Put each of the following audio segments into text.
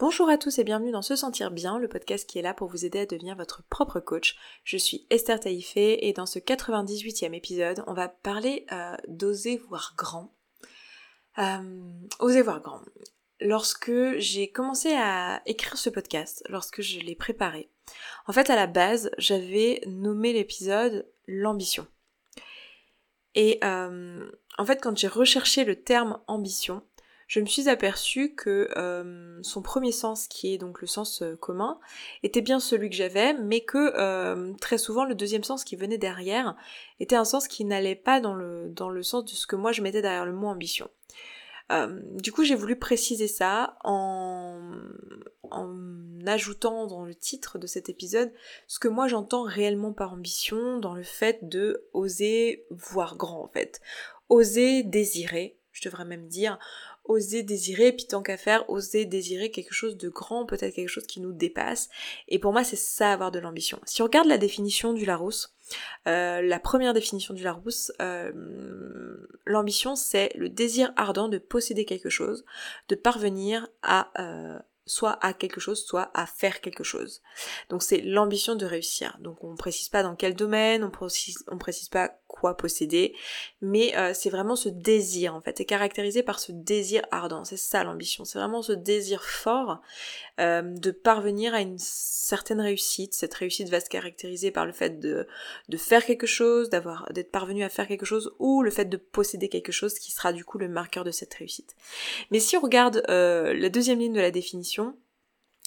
Bonjour à tous et bienvenue dans Se Sentir Bien, le podcast qui est là pour vous aider à devenir votre propre coach. Je suis Esther Taïfé et dans ce 98e épisode, on va parler euh, d'oser voir grand. Euh, oser voir grand. Lorsque j'ai commencé à écrire ce podcast, lorsque je l'ai préparé, en fait à la base, j'avais nommé l'épisode l'ambition. Et euh, en fait, quand j'ai recherché le terme ambition, je me suis aperçue que euh, son premier sens, qui est donc le sens euh, commun, était bien celui que j'avais, mais que euh, très souvent le deuxième sens qui venait derrière était un sens qui n'allait pas dans le, dans le sens de ce que moi je mettais derrière le mot ambition. du coup, j'ai voulu préciser ça en, en ajoutant dans le titre de cet épisode ce que moi j'entends réellement par ambition, dans le fait de oser voir grand en fait, oser désirer, je devrais même dire, oser désirer, puis tant qu'à faire, oser désirer quelque chose de grand, peut-être quelque chose qui nous dépasse. Et pour moi, c'est ça avoir de l'ambition. Si on regarde la définition du Larousse, euh, la première définition du Larousse, euh, l'ambition c'est le désir ardent de posséder quelque chose, de parvenir à euh, soit à quelque chose, soit à faire quelque chose. Donc c'est l'ambition de réussir. Donc on ne précise pas dans quel domaine, on précise, on précise pas quoi posséder, mais euh, c'est vraiment ce désir en fait, est caractérisé par ce désir ardent. C'est ça l'ambition, c'est vraiment ce désir fort euh, de parvenir à une certaine réussite. Cette réussite va se caractériser par le fait de, faire quelque chose, d'être parvenu à faire quelque chose, ou le fait de posséder quelque chose qui sera du coup le marqueur de cette réussite. Mais si on regarde euh, la deuxième ligne de la définition,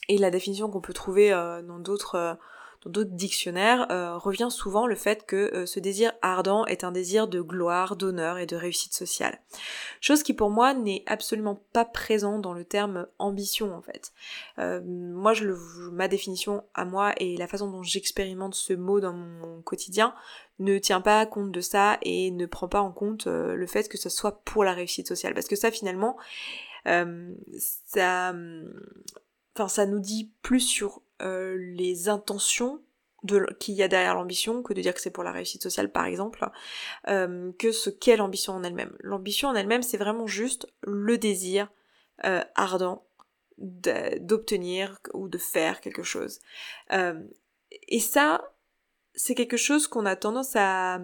et la définition qu'on peut trouver dans d'autres dans d'autres dictionnaires, euh, revient souvent le fait que euh, ce désir ardent est un désir de gloire, d'honneur et de réussite sociale. Chose qui pour moi n'est absolument pas présent dans le terme ambition en fait. Euh, moi, je le, ma définition à moi et la façon dont j'expérimente ce mot dans mon quotidien ne tient pas compte de ça et ne prend pas en compte le fait que ce soit pour la réussite sociale. Parce que ça finalement, ça, enfin, ça nous dit plus sur euh, les intentions qu'il y a derrière l'ambition que de dire que c'est pour la réussite sociale par exemple, euh, que ce qu'est l'ambition en elle-même. L'ambition en elle-même c'est vraiment juste le désir euh, ardent d'obtenir ou de faire quelque chose. et ça, c'est quelque chose qu'on a tendance à,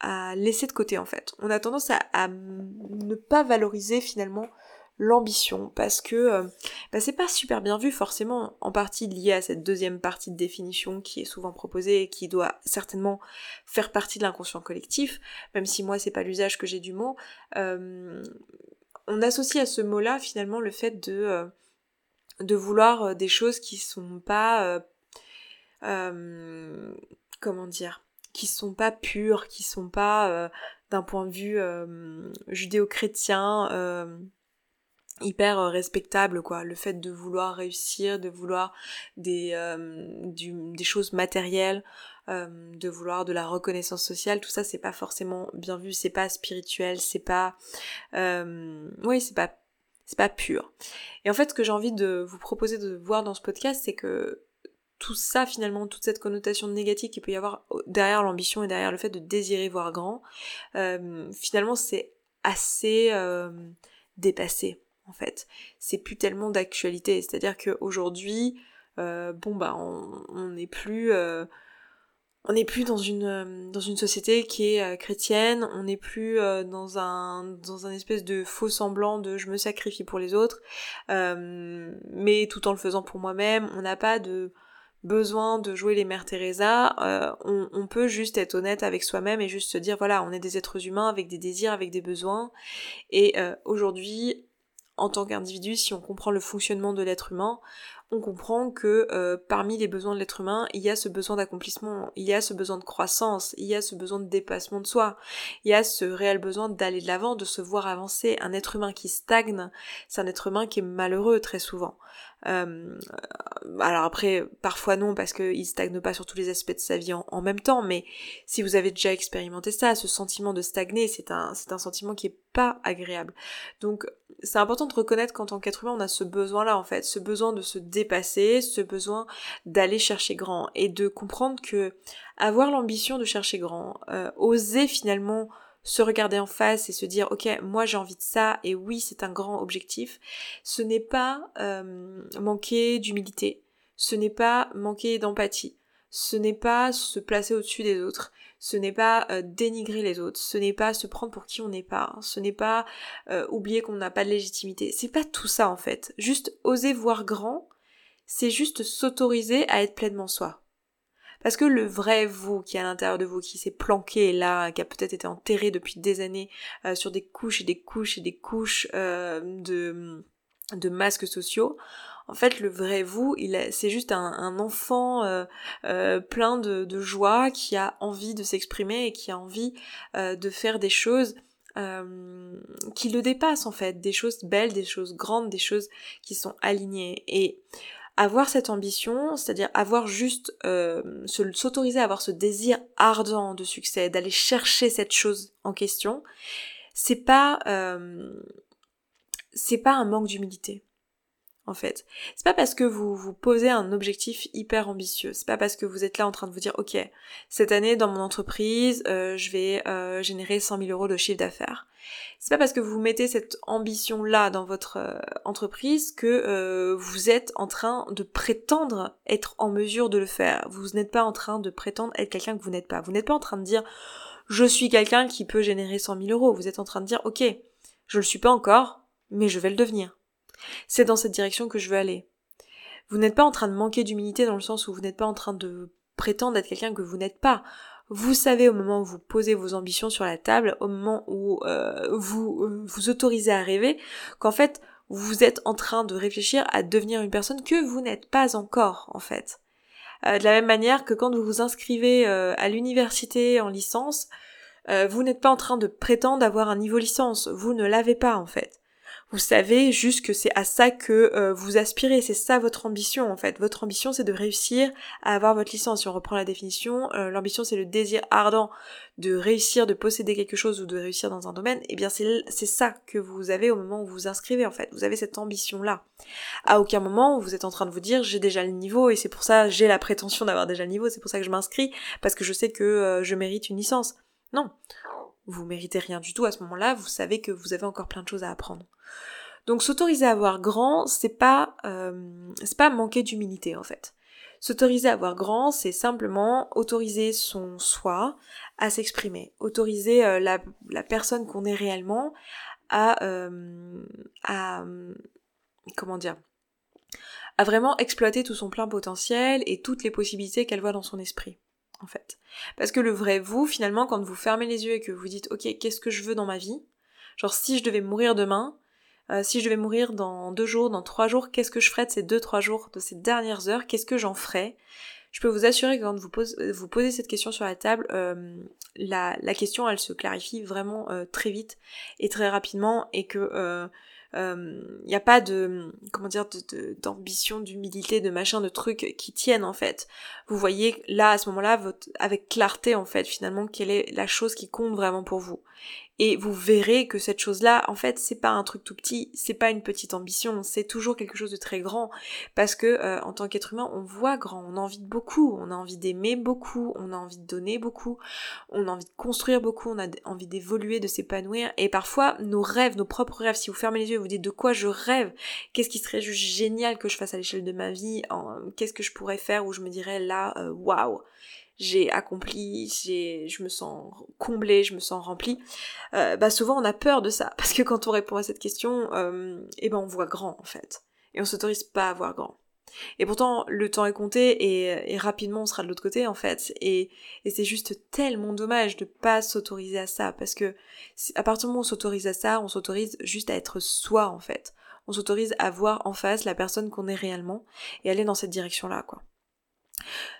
à laisser de côté en fait. On a tendance à, à ne pas valoriser finalement l'ambition parce que euh, bah, c'est pas super bien vu forcément en partie lié à cette deuxième partie de définition qui est souvent proposée et qui doit certainement faire partie de l'inconscient collectif même si moi c'est pas l'usage que j'ai du mot euh, on associe à ce mot là finalement le fait de euh, de vouloir des choses qui sont pas comment dire qui sont pas pures qui sont pas d'un point de vue judéo-chrétien hyper euh, respectable quoi. Le fait de vouloir réussir de vouloir des euh, des choses matérielles euh, de vouloir de la reconnaissance sociale tout ça c'est pas forcément bien vu c'est pas spirituel c'est pas oui c'est pas c'est pas pur. Et en fait ce que j'ai envie de vous proposer de voir dans ce podcast c'est que tout ça finalement, toute cette connotation négative qu'il peut y avoir derrière l'ambition et derrière le fait de désirer voir grand, finalement c'est assez dépassé en fait. C'est plus tellement d'actualité. C'est-à-dire qu'aujourd'hui, euh, bon bah on n'est plus euh, on n'est plus dans une euh, dans une société qui est chrétienne, on n'est plus dans un dans un espèce de faux semblant de je me sacrifie pour les autres, mais tout en le faisant pour moi-même. On n'a pas de besoin de jouer les mères Teresa, on, on, peut juste être honnête avec soi-même et juste se dire voilà, on est des êtres humains avec des désirs, avec des besoins. Et aujourd'hui, en tant qu'individu, si on comprend le fonctionnement de l'être humain, on comprend que euh, parmi les besoins de l'être humain, il y a ce besoin d'accomplissement, il y a ce besoin de croissance, il y a ce besoin de dépassement de soi, il y a ce réel besoin d'aller de l'avant, de se voir avancer. Un être humain qui stagne, c'est un être humain qui est malheureux très souvent. Euh, alors après, parfois non, parce qu'il stagne pas sur tous les aspects de sa vie en, même temps, mais si vous avez déjà expérimenté ça, ce sentiment de stagner, c'est un, c'est un sentiment qui est pas agréable. Donc c'est important de reconnaître qu'en tant qu'être humain, on a ce besoin-là en fait, ce besoin de se dépasser, ce besoin d'aller chercher grand et de comprendre que avoir l'ambition de chercher grand, euh, oser finalement se regarder en face et se dire ok moi j'ai envie de ça et oui c'est un grand objectif, ce n'est pas euh, manquer d'humilité, ce n'est pas manquer d'empathie, ce n'est pas se placer au-dessus des autres, ce n'est pas euh, dénigrer les autres, ce n'est pas se prendre pour qui on n'est pas, ce n'est pas euh, oublier qu'on n'a pas de légitimité, c'est pas tout ça en fait. Juste oser voir grand, c'est juste s'autoriser à être pleinement soi. Parce que le vrai vous qui est à l'intérieur de vous, qui s'est planqué là, qui a peut-être été enterré depuis des années euh, sur des couches et des couches et des couches de, de masques sociaux, en fait, le vrai vous, c'est juste un, enfant euh, euh, plein de, joie qui a envie de s'exprimer et qui a envie euh, de faire des choses qui le dépassent en fait, des choses belles, des choses grandes, des choses qui sont alignées. Et avoir cette ambition, c'est-à-dire avoir juste s'autoriser à avoir ce désir ardent de succès, d'aller chercher cette chose en question, c'est pas c'est pas un manque d'humilité en fait. C'est pas parce que vous vous posez un objectif hyper ambitieux, c'est pas parce que vous êtes là en train de vous dire ok, cette année dans mon entreprise, euh, je vais euh, générer 100 000 euros de chiffre d'affaires. C'est pas parce que vous mettez cette ambition là dans votre euh, entreprise que vous êtes en train de prétendre être en mesure de le faire. Vous n'êtes pas en train de prétendre être quelqu'un que vous n'êtes pas. Vous n'êtes pas en train de dire je suis quelqu'un qui peut générer 100 000 euros. Vous êtes en train de dire ok, je le suis pas encore, mais je vais le devenir. C'est dans cette direction que je veux aller. Vous n'êtes pas en train de manquer d'humilité dans le sens où vous n'êtes pas en train de prétendre être quelqu'un que vous n'êtes pas. Vous savez au moment où vous posez vos ambitions sur la table, au moment où euh, vous euh, vous autorisez à rêver, qu'en fait vous êtes en train de réfléchir à devenir une personne que vous n'êtes pas encore en fait. Euh, de la même manière que quand vous vous inscrivez à l'université en licence, vous n'êtes pas en train de prétendre avoir un niveau licence, vous ne l'avez pas en fait vous savez juste que c'est à ça que euh, vous aspirez, c'est ça votre ambition en fait. Votre ambition c'est de réussir à avoir votre licence. Si on reprend la définition, euh, l'ambition c'est le désir ardent de réussir, de posséder quelque chose ou de réussir dans un domaine. Et eh bien c'est ça que vous avez au moment où vous inscrivez en fait. Vous avez cette ambition là. À aucun moment vous êtes en train de vous dire j'ai déjà le niveau et c'est pour ça j'ai la prétention d'avoir déjà le niveau, c'est pour ça que je m'inscris parce que je sais que euh, je mérite une licence. Non, vous méritez rien du tout à ce moment-là, vous savez que vous avez encore plein de choses à apprendre. Donc s'autoriser à voir grand, c'est pas euh, pas manquer d'humilité en fait. S'autoriser à voir grand, c'est simplement autoriser son soi à s'exprimer, autoriser euh, la, personne qu'on est réellement à, euh, à comment dire à vraiment exploiter tout son plein potentiel et toutes les possibilités qu'elle voit dans son esprit en fait. Parce que le vrai vous, finalement, quand vous fermez les yeux et que vous dites, ok, qu'est-ce que je veux dans ma vie? Genre, si je devais mourir demain, euh, si je devais mourir dans deux jours, dans trois jours, qu'est-ce que je ferais de ces deux, trois jours, de ces dernières heures? Qu'est-ce que j'en ferais Je peux vous assurer que quand vous, vous posez cette question sur la table, euh, la, la, question, elle se clarifie vraiment euh, très vite et très rapidement et que il euh, n'y a pas de comment dire d'ambition, d'humilité, de machin, de trucs qui tiennent en fait. Vous voyez là à ce moment-là avec clarté en fait finalement quelle est la chose qui compte vraiment pour vous et vous verrez que cette chose-là, en fait, c'est pas un truc tout petit, c'est pas une petite ambition, c'est toujours quelque chose de très grand, parce que euh, en tant qu'être humain, on voit grand, on a envie de beaucoup, on a envie d'aimer beaucoup, on a envie de donner beaucoup, on a envie de construire beaucoup, on a envie d'évoluer, de s'épanouir, et parfois nos rêves, nos propres rêves, si vous fermez les yeux et vous dites de quoi je rêve, qu'est-ce qui serait juste génial que je fasse à l'échelle de ma vie, qu'est-ce que je pourrais faire où je me dirais là, euh, waouh? J'ai accompli, j'ai, je me sens comblée, je me sens remplie, euh, bah souvent on a peur de ça, parce que quand on répond à cette question, euh, eh ben on voit grand en fait, et on s'autorise pas à voir grand. Et pourtant le temps est compté et, et rapidement on sera de l'autre côté en fait, et, et c'est juste tellement dommage de pas s'autoriser à ça, parce que à partir du moment où on s'autorise à ça, on s'autorise juste à être soi en fait. On s'autorise à voir en face la personne qu'on est réellement et aller dans cette direction-là, quoi.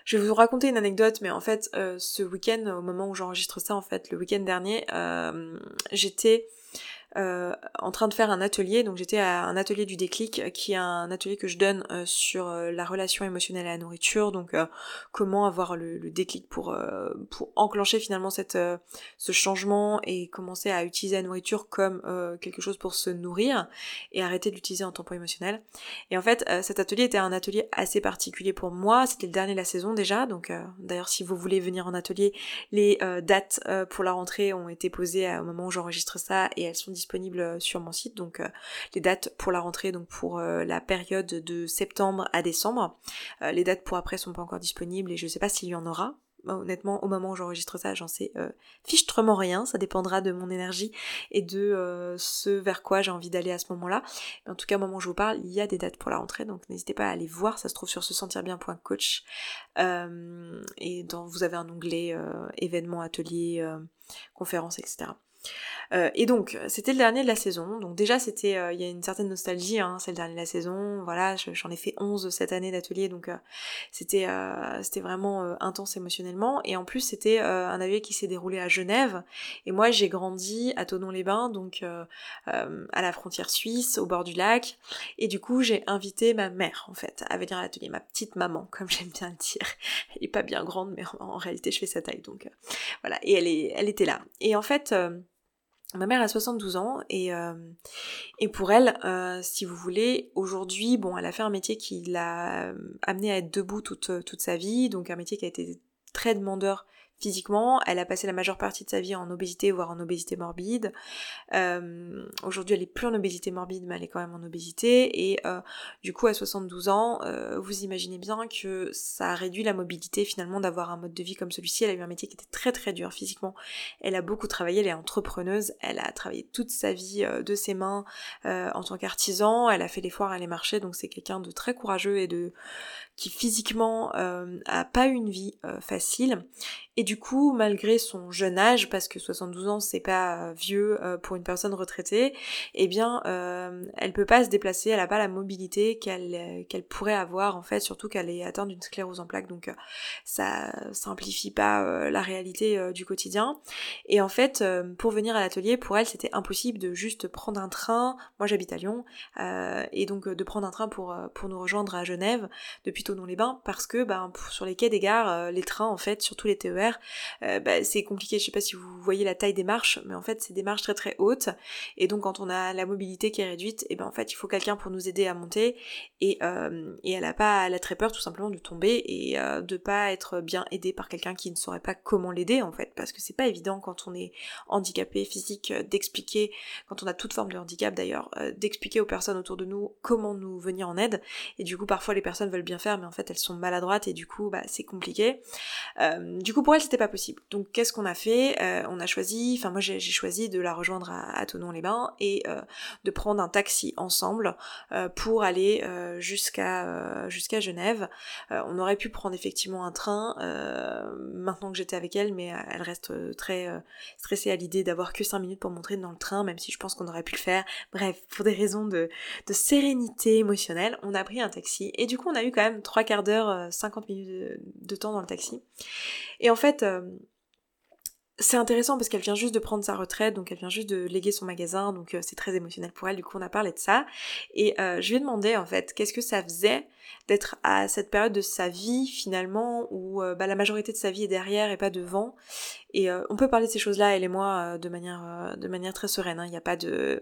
Je vais vous raconter une anecdote, mais en fait, euh, ce week-end, au moment où j'enregistre ça, en fait, le week-end dernier, euh, j'étais euh, en train de faire un atelier, donc j'étais à un atelier du déclic, qui est un atelier que je donne euh, sur la relation émotionnelle à la nourriture, donc comment avoir le, déclic pour, pour enclencher finalement cette, ce changement et commencer à utiliser la nourriture comme quelque chose pour se nourrir et arrêter de l'utiliser en tampon émotionnel. Et en fait, cet atelier était un atelier assez particulier pour moi, c'était le dernier de la saison déjà, donc d'ailleurs si vous voulez venir en atelier, les dates pour la rentrée ont été posées au moment où j'enregistre ça et elles sont disponibles euh, sur mon site. Donc euh, les dates pour la rentrée, donc pour euh, la période de septembre à décembre. les dates pour après sont pas encore disponibles et je sais pas s'il y en aura. Honnêtement, au moment où j'enregistre ça, j'en sais fichtrement rien. Ça dépendra de mon énergie et de ce vers quoi j'ai envie d'aller à ce moment-là. En tout cas, au moment où je vous parle, il y a des dates pour la rentrée, donc n'hésitez pas à aller voir. Ça se trouve sur se sentir bien.coach et dans, vous avez un onglet événements, ateliers, conférences, etc. Euh, et donc, c'était le dernier de la saison. Donc déjà, c'était, euh, il y a une certaine nostalgie. Hein, c'est le dernier de la saison. Voilà, j'en ai fait 11 cette année d'atelier, donc euh, c'était, c'était vraiment intense émotionnellement. Et en plus, c'était un atelier qui s'est déroulé à Genève. Et moi, j'ai grandi à Tonon-les-Bains, donc à la frontière suisse, au bord du lac. Et du coup, j'ai invité ma mère, en fait, à venir à l'atelier, ma petite maman, comme j'aime bien le dire. Elle est pas bien grande, mais en, réalité, je fais sa taille, donc voilà. Et elle est, elle était là. Et en fait. Ma mère a 72 ans et, euh, et pour elle, euh, si vous voulez, aujourd'hui, bon, elle a fait un métier qui l'a amené à être debout toute, toute sa vie, donc un métier qui a été très demandeur physiquement. Elle a passé la majeure partie de sa vie en obésité, voire en obésité morbide. Euh, aujourd'hui, elle est plus en obésité morbide, mais elle est quand même en obésité. Et euh, du coup, à 72 ans, euh, vous imaginez bien que ça a réduit la mobilité finalement d'avoir un mode de vie comme celui-ci. Elle a eu un métier qui était très très dur physiquement. Elle a beaucoup travaillé, elle est entrepreneuse. Elle a travaillé toute sa vie de ses mains en tant qu'artisan. Elle a fait les foires, elle est marchés, donc c'est quelqu'un de très courageux et de qui physiquement a pas une vie facile. Du coup, malgré son jeune âge, parce que 72 ans c'est pas euh, vieux pour une personne retraitée, eh bien, elle peut pas se déplacer, elle a pas la mobilité qu'elle qu'elle pourrait avoir en fait, surtout qu'elle est atteinte d'une sclérose en plaques, donc ça simplifie pas la réalité du quotidien. Et en fait, pour venir à l'atelier, pour elle, c'était impossible de juste prendre un train. Moi, j'habite à Lyon, et donc de prendre un train pour pour nous rejoindre à Genève depuis dans les bains parce que ben, sur les quais des gares, euh, les trains en fait, surtout les TER, euh, bah, c'est compliqué. Je sais pas si vous voyez la taille des marches, mais en fait c'est des marches très très hautes et donc quand on a la mobilité qui est réduite, et ben en fait il faut quelqu'un pour nous aider à monter et, euh, et elle a pas, elle a très peur tout simplement de tomber et de pas être bien aidée par quelqu'un qui ne saurait pas comment l'aider en fait parce que c'est pas évident quand on est handicapé physique d'expliquer, quand on a toute forme de handicap d'ailleurs, d'expliquer aux personnes autour de nous comment nous venir en aide et du coup parfois les personnes veulent bien faire mais en fait elles sont maladroites et du coup bah c'est compliqué. Euh, du coup pour elle c'était pas possible. Donc qu'est-ce qu'on a fait? Euh, On a choisi, enfin moi j'ai choisi de la rejoindre à, à les bains et euh, de prendre un taxi ensemble pour aller jusqu'à Genève. on aurait pu prendre effectivement un train maintenant que j'étais avec elle, mais elle reste très stressée à l'idée d'avoir que 5 minutes pour montrer dans le train, même si je pense qu'on aurait pu le faire. Bref, pour des raisons de, de sérénité émotionnelle, on a pris un taxi et du coup on a eu quand même trois quarts d'heure, 50 euh, minutes de, temps dans le taxi. Et en fait, euh, c'est intéressant parce qu'elle vient juste de prendre sa retraite, donc elle vient juste de léguer son magasin, donc euh, c'est très émotionnel pour elle, du coup on a parlé de ça. Et je lui ai demandé en fait qu'est-ce que ça faisait d'être à cette période de sa vie finalement où bah, la majorité de sa vie est derrière et pas devant. Et on peut parler de ces choses-là, elle et moi, de, manière, de manière très sereine, hein. il n'y a pas de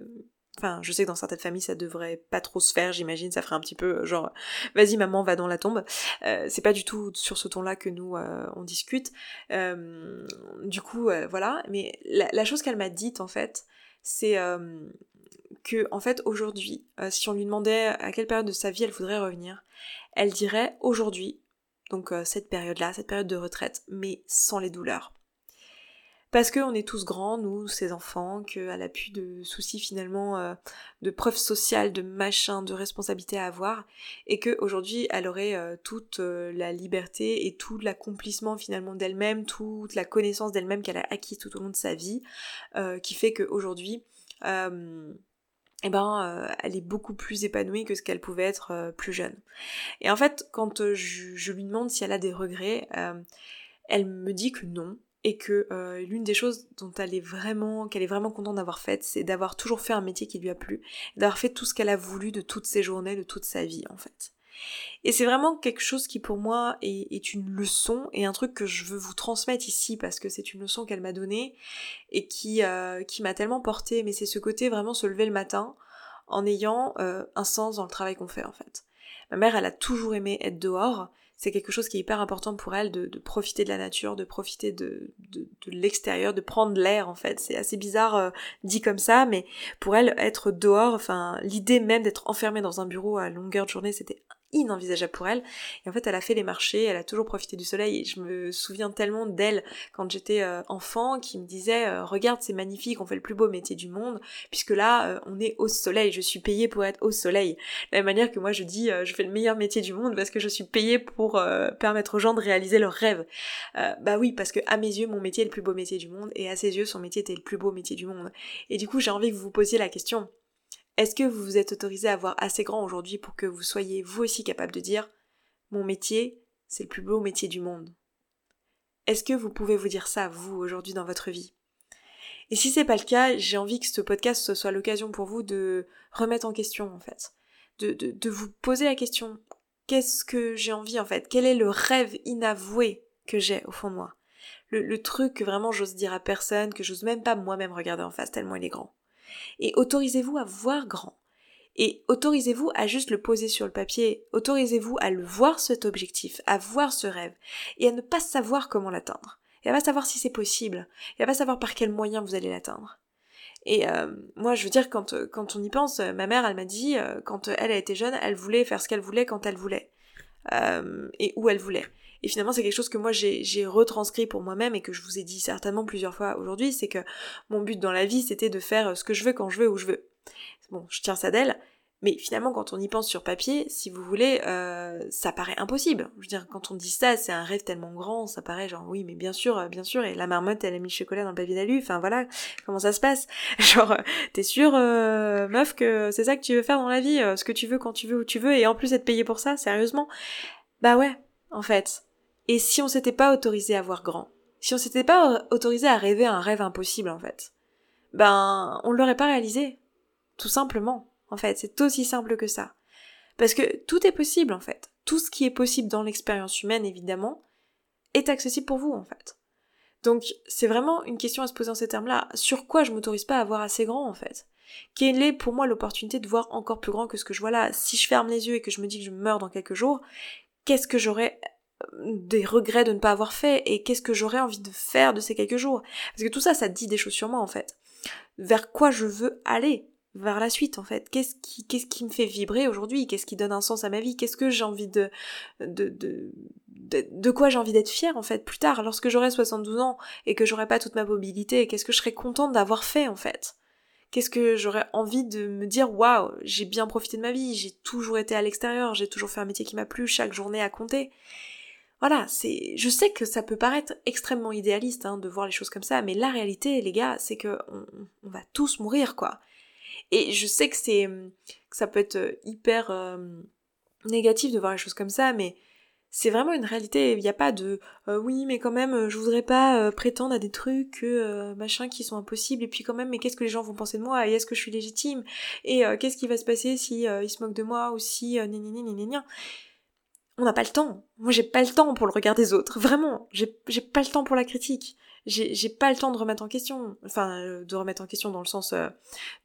Enfin, je sais que dans certaines familles, ça devrait pas trop se faire, j'imagine, ça ferait un petit peu euh, genre, vas-y maman, va dans la tombe. Euh, c'est pas du tout sur ce ton-là que nous, euh, on discute. du coup, voilà. Mais la, chose qu'elle m'a dite, en fait, c'est que, en fait, aujourd'hui, si on lui demandait à quelle période de sa vie elle voudrait revenir, elle dirait aujourd'hui, donc cette période-là, cette période de retraite, mais sans les douleurs parce qu'on est tous grands, nous, ces enfants, qu'elle a plus de soucis finalement euh, de preuves sociales, de machin, de responsabilités à avoir, et qu'aujourd'hui elle aurait euh, toute euh, la liberté et tout l'accomplissement finalement d'elle-même, toute la connaissance d'elle-même qu'elle a acquis tout au long de sa vie, qui fait qu'aujourd'hui, eh ben, elle est beaucoup plus épanouie que ce qu'elle pouvait être plus jeune. Et en fait, quand je, lui demande si elle a des regrets, elle me dit que non, et que l'une des choses dont elle est vraiment, qu'elle est vraiment contente d'avoir fait, c'est d'avoir toujours fait un métier qui lui a plu, d'avoir fait tout ce qu'elle a voulu de toutes ses journées, de toute sa vie en fait. Et c'est vraiment quelque chose qui pour moi est, une leçon et un truc que je veux vous transmettre ici parce que c'est une leçon qu'elle m'a donnée et qui, euh, qui m'a tellement portée. Mais c'est ce côté vraiment se lever le matin en ayant euh, un sens dans le travail qu'on fait en fait. Ma mère, elle a toujours aimé être dehors. C'est quelque chose qui est hyper important pour elle de, profiter de la nature, de profiter de, de, l'extérieur, de prendre l'air en fait. C'est assez bizarre euh, dit comme ça, mais pour elle, être dehors, enfin l'idée même d'être enfermée dans un bureau à longueur de journée, c'était inenvisageable pour elle. Et en fait, elle a fait les marchés, elle a toujours profité du soleil. Et je me souviens tellement d'elle quand j'étais euh, enfant, qui me disait euh, Regarde, c'est magnifique, on fait le plus beau métier du monde, puisque là, euh, on est au soleil. Je suis payée pour être au soleil. De la même manière que moi, je dis Je fais le meilleur métier du monde parce que je suis payée pour permettre aux gens de réaliser leurs rêves. bah oui, parce que à mes yeux, mon métier est le plus beau métier du monde, et à ses yeux, son métier était le plus beau métier du monde. Et du coup, j'ai envie que vous vous posiez la question est-ce que vous vous êtes autorisé à avoir assez grand aujourd'hui pour que vous soyez vous aussi capable de dire mon métier, c'est le plus beau métier du monde Est-ce que vous pouvez vous dire ça, vous, aujourd'hui dans votre vie? Et si c'est pas le cas, j'ai envie que ce podcast soit l'occasion pour vous de remettre en question, en fait. De, de, vous poser la question qu'est-ce que j'ai envie, en fait? Quel est le rêve inavoué que j'ai au fond de moi? Le, le truc que vraiment j'ose dire à personne, que j'ose même pas moi-même regarder en face tellement il est grand. Et autorisez-vous à voir grand. Et autorisez-vous à juste le poser sur le papier, autorisez-vous à le voir cet objectif, à voir ce rêve, et à ne pas savoir comment l'atteindre, et à pas savoir si c'est possible, et à pas savoir par quel moyen vous allez l'atteindre. Et euh, moi, je veux dire, quand, quand on y pense, ma mère, elle m'a dit, euh, quand elle a été jeune, elle voulait faire ce qu'elle voulait quand elle voulait, euh, et où elle voulait. Et finalement, c'est quelque chose que moi j'ai retranscrit pour moi-même et que je vous ai dit certainement plusieurs fois aujourd'hui, c'est que mon but dans la vie, c'était de faire ce que je veux quand je veux où je veux. Bon, je tiens ça d'elle, mais finalement, quand on y pense sur papier, si vous voulez, euh, ça paraît impossible. Je veux dire, quand on dit ça, c'est un rêve tellement grand, ça paraît genre oui, mais bien sûr, euh, bien sûr. Et la marmotte, elle a mis le chocolat dans le papier d'alu. Enfin voilà, comment ça se passe? Genre, euh, t'es sûr, meuf, que c'est ça que tu veux faire dans la vie, ce que tu veux quand tu veux où tu veux, et en plus être payé pour ça, sérieusement? Bah ouais, en fait. Et si on s'était pas autorisé à voir grand? Si on s'était pas autorisé à rêver un rêve impossible, en fait? Ben, on l'aurait pas réalisé. Tout simplement. En fait, c'est aussi simple que ça. Parce que tout est possible, en fait. Tout ce qui est possible dans l'expérience humaine, évidemment, est accessible pour vous, en fait. Donc, c'est vraiment une question à se poser en ces termes-là. Sur quoi je m'autorise pas à voir assez grand, en fait? Quelle est pour moi l'opportunité de voir encore plus grand que ce que je vois là? Si je ferme les yeux et que je me dis que je meurs dans quelques jours, qu'est-ce que j'aurais des regrets de ne pas avoir fait et qu'est-ce que j'aurais envie de faire de ces quelques jours. Parce que tout ça, ça dit des choses sur moi en fait. Vers quoi je veux aller? Vers la suite en fait. Qu'est-ce qui, qu'est-ce qui me fait vibrer aujourd'hui? Qu'est-ce qui donne un sens à ma vie? Qu'est-ce que j'ai envie de, de, de, de, quoi j'ai envie d'être fière en fait plus tard, lorsque j'aurai 72 ans et que j'aurai pas toute ma mobilité Qu'est-ce que je serais contente d'avoir fait en fait? Qu'est-ce que j'aurais envie de me dire waouh, j'ai bien profité de ma vie, j'ai toujours été à l'extérieur, j'ai toujours fait un métier qui m'a plu, chaque journée a compté. Voilà, c'est. Je sais que ça peut paraître extrêmement idéaliste hein, de voir les choses comme ça, mais la réalité, les gars, c'est que on, va tous mourir, quoi. Et je sais que c'est que ça peut être hyper euh, négatif de voir les choses comme ça, mais c'est vraiment une réalité. Il n'y a pas de euh, oui, mais quand même, je voudrais pas euh, prétendre à des trucs machin qui sont impossibles. Et puis quand même, mais qu'est-ce que les gens vont penser de moi Et est-ce que je suis légitime? Et qu'est-ce qui va se passer si ils se moquent de moi ou si on n'a pas le temps. Moi, j'ai pas le temps pour le regard des autres. Vraiment, j'ai pas le temps pour la critique. J'ai pas le temps de remettre en question. Enfin, euh, de remettre en question dans le sens euh,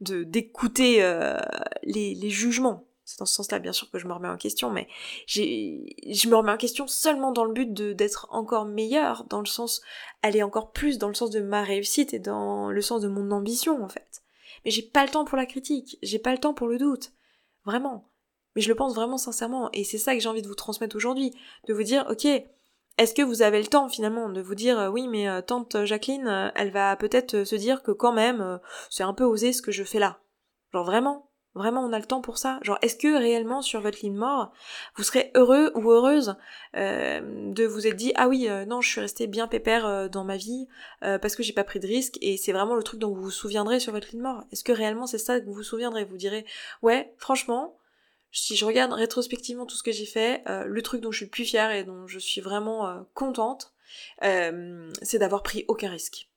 de d'écouter euh, les, les jugements. C'est dans ce sens-là, bien sûr, que je me remets en question, mais je me remets en question seulement dans le but d'être encore meilleure, dans le sens, aller encore plus dans le sens de ma réussite et dans le sens de mon ambition, en fait. Mais j'ai pas le temps pour la critique, j'ai pas le temps pour le doute. Vraiment. Mais je le pense vraiment sincèrement, et c'est ça que j'ai envie de vous transmettre aujourd'hui, de vous dire, ok, est-ce que vous avez le temps finalement de vous dire, euh, oui, mais euh, tante Jacqueline, euh, elle va peut-être se dire que quand même, c'est un peu osé ce que je fais là. Genre vraiment Vraiment, on a le temps pour ça. Genre, est-ce que réellement, sur votre ligne mort, vous serez heureux ou heureuse de vous être dit, ah oui, non, je suis restée bien pépère dans ma vie parce que j'ai pas pris de risque et c'est vraiment le truc dont vous vous souviendrez sur votre ligne mort. Est-ce que réellement c'est ça que vous vous souviendrez? Vous direz, ouais, franchement, si je regarde rétrospectivement tout ce que j'ai fait, euh, le truc dont je suis plus fière et dont je suis vraiment euh, contente, c'est d'avoir pris aucun risque.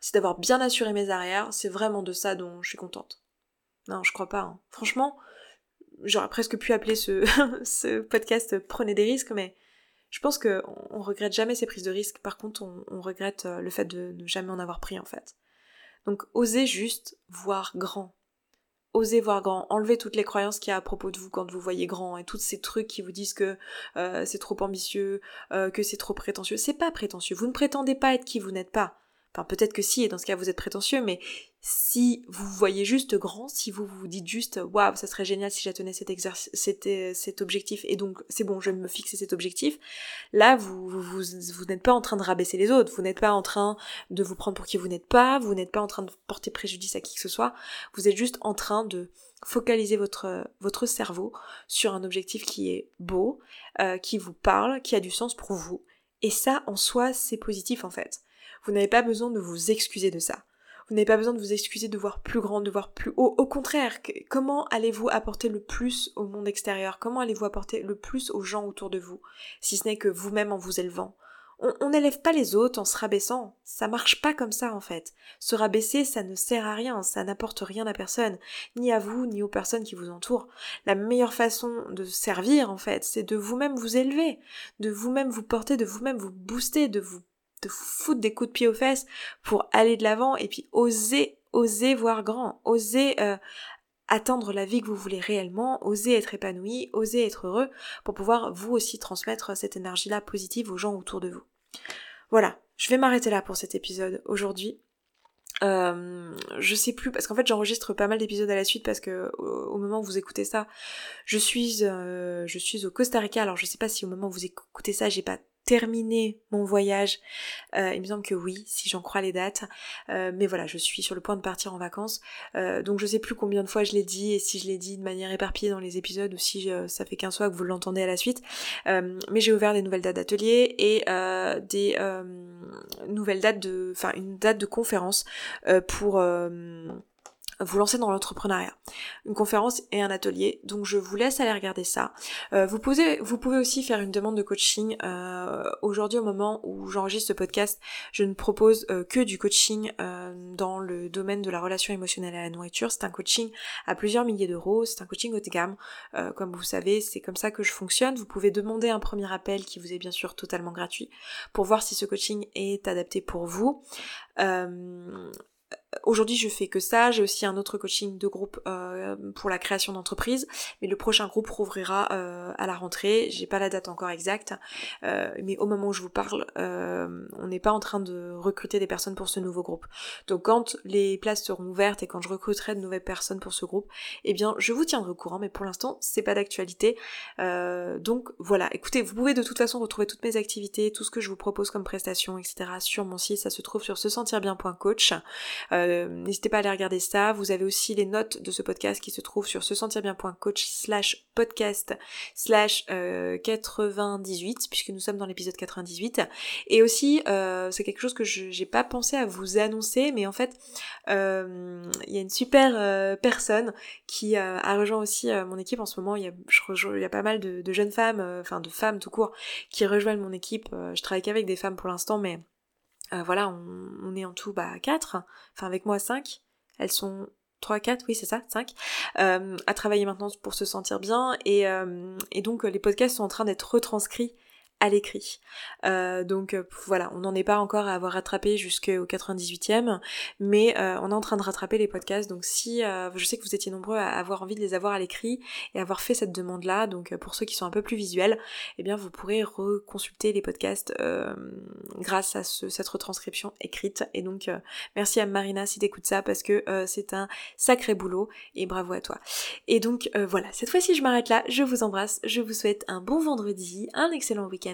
C'est d'avoir bien assuré mes arrières, c'est vraiment de ça dont je suis contente. Non, je crois pas. Hein. Franchement, j'aurais presque pu appeler ce, ce podcast Prenez des risques, mais je pense qu'on on regrette jamais ces prises de risques, par contre on, regrette euh, le fait de ne jamais en avoir pris en fait. Donc osez juste voir grand. Osez voir grand, enlevez toutes les croyances qu'il y a à propos de vous quand vous voyez grand et tous ces trucs qui vous disent que euh, c'est trop ambitieux, euh, que c'est trop prétentieux. C'est pas prétentieux, vous ne prétendez pas être qui vous n'êtes pas. Enfin, peut-être que si, et dans ce cas, vous êtes prétentieux, mais si vous voyez juste grand, si vous vous dites juste, waouh, ça serait génial si j'atteignais cet, cet, cet objectif, et donc c'est bon, je vais me fixer cet objectif, là, vous, vous, vous, n'êtes pas en train de rabaisser les autres, vous n'êtes pas en train de vous prendre pour qui vous n'êtes pas, vous n'êtes pas en train de porter préjudice à qui que ce soit, vous êtes juste en train de focaliser votre, votre cerveau sur un objectif qui est beau, euh, qui vous parle, qui a du sens pour vous. Et ça, en soi, c'est positif en fait. Vous n'avez pas besoin de vous excuser de ça. Vous n'avez pas besoin de vous excuser de voir plus grand, de voir plus haut. Au contraire, comment allez-vous apporter le plus au monde extérieur? Comment allez-vous apporter le plus aux gens autour de vous? Si ce n'est que vous-même en vous élevant. On n'élève pas les autres en se rabaissant. Ça marche pas comme ça en fait. Se rabaisser, ça ne sert à rien, ça n'apporte rien à personne, ni à vous, ni aux personnes qui vous entourent. La meilleure façon de servir en fait, c'est de vous-même vous élever, de vous-même vous porter, de vous-même vous booster, de vous foutre des coups de pied aux fesses pour aller de l'avant et puis oser, oser voir grand, oser euh, atteindre la vie que vous voulez réellement, oser être épanoui, oser être heureux pour pouvoir vous aussi transmettre cette énergie-là positive aux gens autour de vous. Voilà, je vais m'arrêter là pour cet épisode aujourd'hui. Euh, je sais plus parce qu'en fait j'enregistre pas mal d'épisodes à la suite parce que au, moment où vous écoutez ça, je suis euh, je suis au Costa Rica. Alors je sais pas si au moment où vous écoutez ça, j'ai pas terminé mon voyage. Euh, il me semble que oui, si j'en crois les dates. Euh, mais voilà, je suis sur le point de partir en vacances. Euh, donc je sais plus combien de fois je l'ai dit et si je l'ai dit de manière éparpillée dans les épisodes ou si ça fait qu'un soir que vous l'entendez à la suite. mais j'ai ouvert des nouvelles dates d'atelier et des nouvelles dates de, enfin une date de conférence pour vous lancer dans l'entrepreneuriat. Une conférence et un atelier, donc je vous laisse aller regarder ça. Euh, vous, pouvez, aussi faire une demande de coaching. Euh, aujourd'hui, au moment où j'enregistre ce podcast, je ne propose euh, que du coaching dans le domaine de la relation émotionnelle à la nourriture. C'est un coaching à plusieurs milliers d'euros, c'est un coaching haut de gamme. comme vous savez, c'est comme ça que je fonctionne. Vous pouvez demander un premier appel qui vous est bien sûr totalement gratuit pour voir si ce coaching est adapté pour vous. Aujourd'hui, je fais que ça. J'ai aussi un autre coaching de groupe euh, pour la création d'entreprise, mais le prochain groupe rouvrira euh, à la rentrée. J'ai pas la date encore exacte, euh, mais au moment où je vous parle, on n'est pas en train de recruter des personnes pour ce nouveau groupe. Donc, quand les places seront ouvertes et quand je recruterai de nouvelles personnes pour ce groupe, eh bien, je vous tiendrai au courant. Mais pour l'instant, c'est pas d'actualité. donc voilà. Écoutez, vous pouvez de toute façon retrouver toutes mes activités, tout ce que je vous propose comme prestations, etc. sur mon site. Ça se trouve sur se sentir bien.coach. Euh, n'hésitez pas à aller regarder ça. Vous avez aussi les notes de ce podcast qui se trouvent sur se sentir bien.coach slash podcast slash 98 euh, puisque nous sommes dans l'épisode 98. Et aussi, euh, c'est quelque chose que j'ai pas pensé à vous annoncer, mais en fait, il y a une super personne qui a rejoint aussi mon équipe en ce moment. Il y a, je il y a pas mal de, de jeunes femmes, enfin de femmes tout court, qui rejoignent mon équipe. je travaille qu'avec des femmes pour l'instant, mais euh, voilà, on, est en tout bah, 4, enfin avec moi 5. Elles sont 3, 4, oui c'est ça, 5, euh, à travailler maintenant pour se sentir bien. Et, euh, et donc les podcasts sont en train d'être retranscrits à l'écrit. Euh, donc euh, voilà, on n'en est pas encore à avoir rattrapé jusqu'au 98e, mais euh, on est en train de rattraper les podcasts. Donc si je sais que vous étiez nombreux à avoir envie de les avoir à l'écrit et avoir fait cette demande-là, donc pour ceux qui sont un peu plus visuels, eh bien vous pourrez reconsulter les podcasts grâce à cette retranscription écrite. Et donc merci à Marina si t'écoutes ça parce que c'est un sacré boulot et bravo à toi. Et donc voilà, cette fois-ci je m'arrête là, je vous embrasse, je vous souhaite un bon vendredi, un excellent week-end